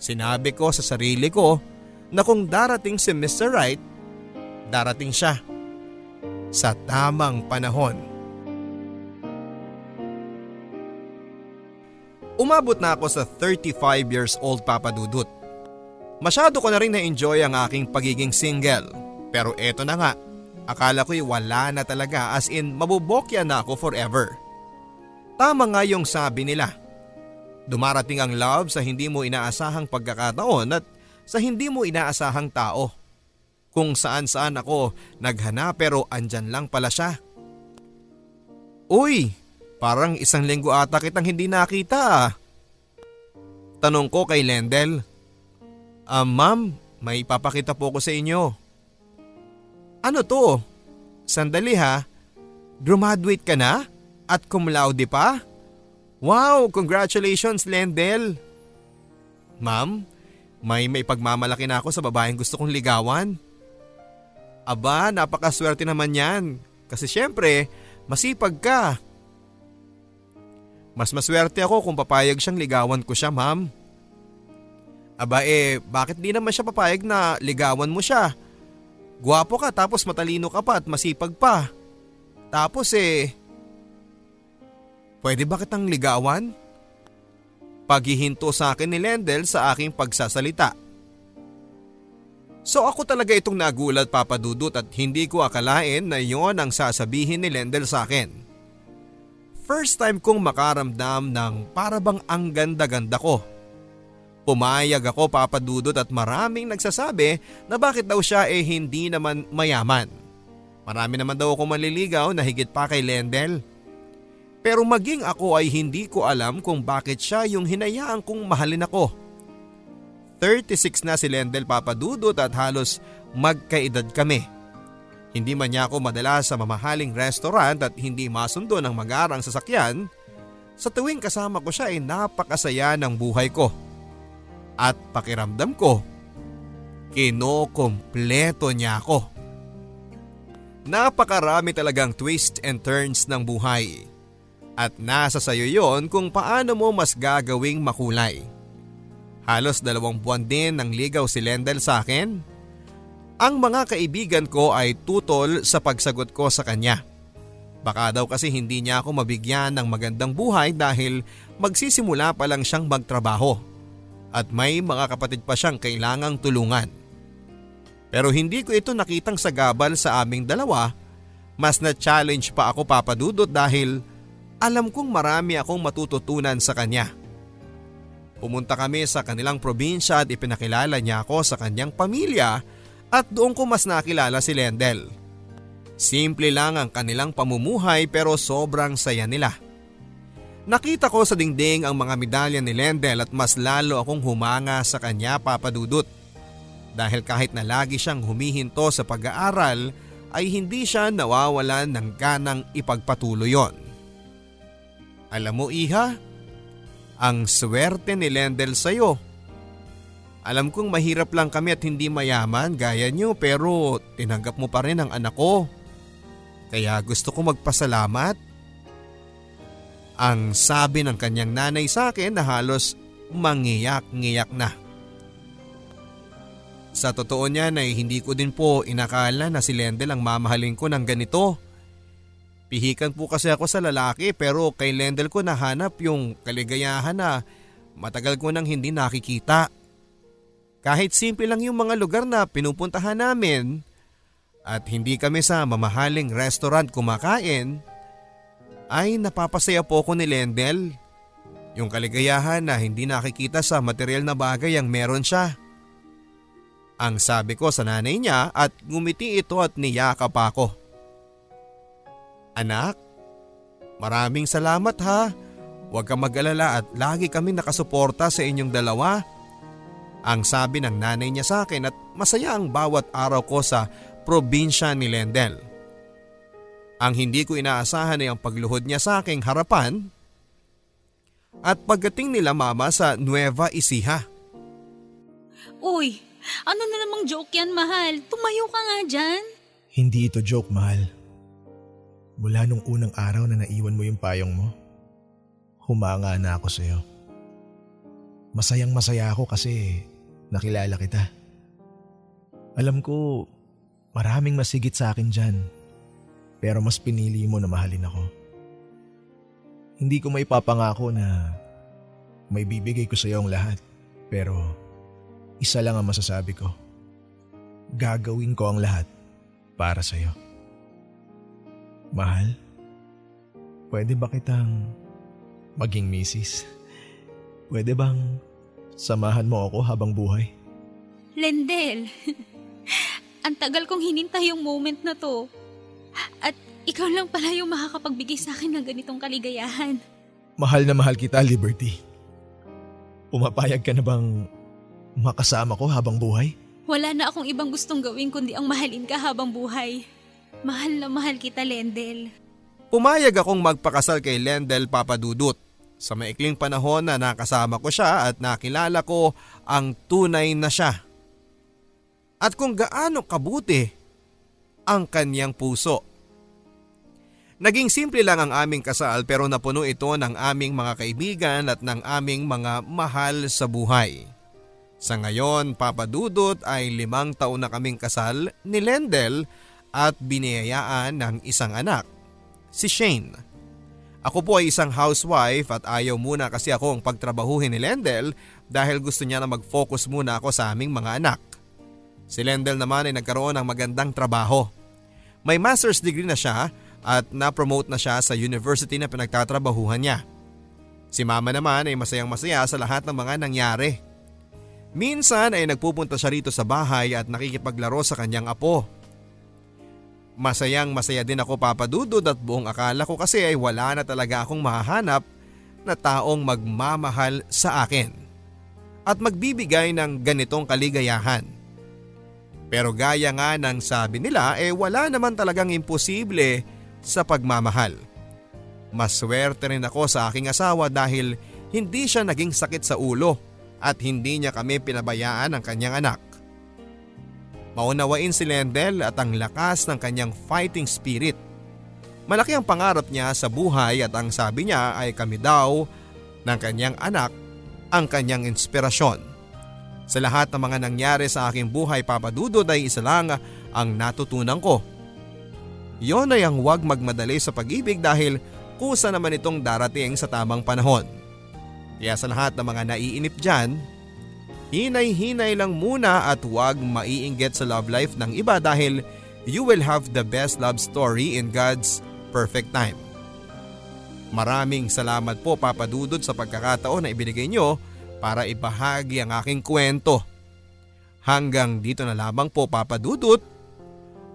Sinabi ko sa sarili ko na kung darating si Mr. Right, darating siya. Sa tamang panahon. Umabot na ako sa 35 years old Papa Dudut. Masyado ko na rin na-enjoy ang aking pagiging single. Pero eto na nga, akala ko'y wala na talaga as in mabubokya na ako forever. Tama nga yung sabi nila. Dumarating ang love sa hindi mo inaasahang pagkakataon at sa hindi mo inaasahang tao. Kung saan saan ako naghana pero andyan lang pala siya. Uy, Parang isang linggo ata kitang hindi nakita ah. Tanong ko kay Lendel. Ah ma'am, may papakita po ko sa inyo. Ano to? Sandali ha. Graduate ka na? At cum laude pa? Wow, congratulations Lendel. Ma'am, may may pagmamalaki na ako sa babaeng gusto kong ligawan. Aba, napakaswerte naman yan. Kasi syempre, masipag ka. Mas maswerte ako kung papayag siyang ligawan ko siya ma'am. Aba eh, bakit di naman siya papayag na ligawan mo siya? Guwapo ka tapos matalino ka pa at masipag pa. Tapos eh, pwede ba kitang ligawan? Paghihinto sa akin ni Lendel sa aking pagsasalita. So ako talaga itong nagulat papadudot at hindi ko akalain na yon ang sasabihin ni Lendel sa akin. First time kong makaramdam ng parabang ang ganda-ganda ko. Pumayag ako papadudot at maraming nagsasabi na bakit daw siya eh hindi naman mayaman. Marami naman daw ako maliligaw na higit pa kay Lendel. Pero maging ako ay hindi ko alam kung bakit siya yung hinayaan kong mahalin ako. 36 na si Lendel papadudot at halos magkaedad kami. Hindi man niya ako madala sa mamahaling restaurant at hindi masundo ng magarang sasakyan, sa tuwing kasama ko siya ay napakasaya ng buhay ko. At pakiramdam ko, kinokompleto niya ako. Napakarami talagang twist and turns ng buhay. At nasa sayo yon kung paano mo mas gagawing makulay. Halos dalawang buwan din ng ligaw si Lendel sa akin ang mga kaibigan ko ay tutol sa pagsagot ko sa kanya. Baka daw kasi hindi niya ako mabigyan ng magandang buhay dahil magsisimula pa lang siyang magtrabaho at may mga kapatid pa siyang kailangang tulungan. Pero hindi ko ito nakitang sagabal sa aming dalawa, mas na-challenge pa ako papadudot dahil alam kong marami akong matututunan sa kanya. Pumunta kami sa kanilang probinsya at ipinakilala niya ako sa kanyang pamilya at doon ko mas nakilala si Lendel. Simple lang ang kanilang pamumuhay pero sobrang saya nila. Nakita ko sa dingding ang mga medalya ni Lendel at mas lalo akong humanga sa kanya papadudot. Dahil kahit na lagi siyang humihinto sa pag-aaral ay hindi siya nawawalan ng ganang ipagpatuloy yon. Alam mo iha, ang swerte ni Lendel sa'yo. Alam kong mahirap lang kami at hindi mayaman gaya niyo pero tinanggap mo pa rin ang anak ko. Kaya gusto ko magpasalamat. Ang sabi ng kanyang nanay sa akin na halos mangiyak-ngiyak na. Sa totoo niyan ay hindi ko din po inakala na si Lendel ang mamahalin ko ng ganito. Pihikan po kasi ako sa lalaki pero kay Lendel ko nahanap yung kaligayahan na matagal ko nang hindi nakikita. Kahit simple lang yung mga lugar na pinupuntahan namin at hindi kami sa mamahaling restaurant kumakain, ay napapasaya po ko ni Lendel. Yung kaligayahan na hindi nakikita sa material na bagay ang meron siya. Ang sabi ko sa nanay niya at ngumiti ito at niyakap ako. Anak, maraming salamat ha. Huwag kang mag-alala at lagi kami nakasuporta sa inyong dalawa. Ang sabi ng nanay niya sa akin at masaya ang bawat araw ko sa probinsya ni Lendel. Ang hindi ko inaasahan ay ang pagluhod niya sa aking harapan at pagdating nila mama sa Nueva Ecija. Uy, ano na namang joke yan, mahal? Tumayo ka nga dyan. Hindi ito joke, mahal. Mula nung unang araw na naiwan mo yung payong mo, humanga na ako sa'yo. Masayang masaya ako kasi nakilala kita. Alam ko, maraming masigit sa akin dyan. Pero mas pinili mo na mahalin ako. Hindi ko may papangako na may bibigay ko sa iyo ang lahat. Pero isa lang ang masasabi ko. Gagawin ko ang lahat para sa iyo. Mahal, pwede ba kitang maging misis? Pwede bang samahan mo ako habang buhay? Lendel, ang tagal kong hinintay yung moment na to. At ikaw lang pala yung makakapagbigay sa akin ng ganitong kaligayahan. Mahal na mahal kita, Liberty. Pumapayag ka na bang makasama ko habang buhay? Wala na akong ibang gustong gawin kundi ang mahalin ka habang buhay. Mahal na mahal kita, Lendel. Pumayag akong magpakasal kay Lendel Papadudut. Sa maikling panahon na nakasama ko siya at nakilala ko ang tunay na siya. At kung gaano kabuti ang kanyang puso. Naging simple lang ang aming kasal pero napuno ito ng aming mga kaibigan at ng aming mga mahal sa buhay. Sa ngayon, Papadudot ay limang taon na kaming kasal ni Lendel at biniyayaan ng isang anak, si Shane. Ako po ay isang housewife at ayaw muna kasi akong pagtrabahuhin ni Lendel dahil gusto niya na mag-focus muna ako sa aming mga anak. Si Lendel naman ay nagkaroon ng magandang trabaho. May master's degree na siya at na-promote na siya sa university na pinagtatrabahuhan niya. Si mama naman ay masayang masaya sa lahat ng mga nangyari. Minsan ay nagpupunta siya rito sa bahay at nakikipaglaro sa kanyang apo. Masayang masaya din ako papadudod at buong akala ko kasi ay wala na talaga akong mahahanap na taong magmamahal sa akin at magbibigay ng ganitong kaligayahan. Pero gaya nga ng sabi nila eh wala naman talagang imposible sa pagmamahal. Maswerte rin ako sa aking asawa dahil hindi siya naging sakit sa ulo at hindi niya kami pinabayaan ng kanyang anak. Maunawain si Lendel at ang lakas ng kanyang fighting spirit. Malaki ang pangarap niya sa buhay at ang sabi niya ay kami daw ng kanyang anak ang kanyang inspirasyon. Sa lahat ng mga nangyari sa aking buhay papadudod ay isa lang ang natutunan ko. Yon ay ang huwag magmadali sa pag-ibig dahil kusa naman itong darating sa tamang panahon. Kaya sa lahat ng mga naiinip dyan, Hinay-hinay lang muna at huwag maiinggit sa love life ng iba dahil you will have the best love story in God's perfect time. Maraming salamat po Papa Dudod sa pagkakataon na ibinigay nyo para ibahagi ang aking kwento. Hanggang dito na lamang po Papa Dudut,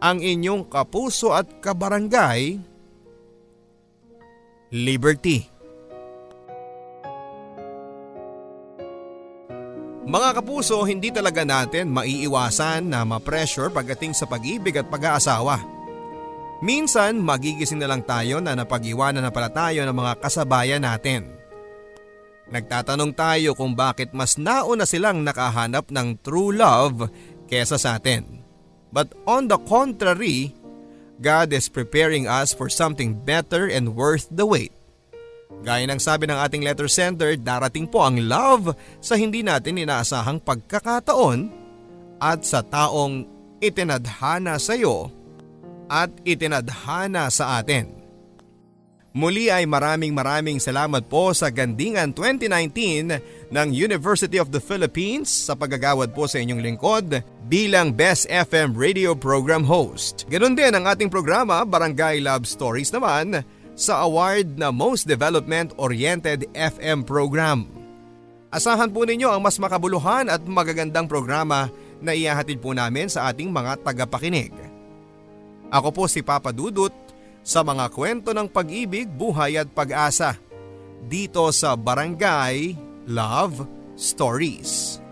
ang inyong kapuso at kabarangay, Liberty. Mga kapuso, hindi talaga natin maiiwasan na ma-pressure pagdating sa pag-ibig at pag-aasawa. Minsan magigising na lang tayo na napag-iwanan na pala tayo ng mga kasabayan natin. Nagtatanong tayo kung bakit mas nauna silang nakahanap ng true love kesa sa atin. But on the contrary, God is preparing us for something better and worth the wait. Gaya ng sabi ng ating letter sender, darating po ang love sa hindi natin inaasahang pagkakataon at sa taong itinadhana sa iyo at itinadhana sa atin. Muli ay maraming maraming salamat po sa Gandingan 2019 ng University of the Philippines sa paggagawad po sa inyong lingkod bilang Best FM Radio Program Host. Ganon din ang ating programa Barangay Love Stories naman sa award na Most Development Oriented FM Program. Asahan po ninyo ang mas makabuluhan at magagandang programa na ihahatid po namin sa ating mga tagapakinig. Ako po si Papa Dudut sa mga kwento ng pag-ibig, buhay at pag-asa dito sa Barangay Love Stories.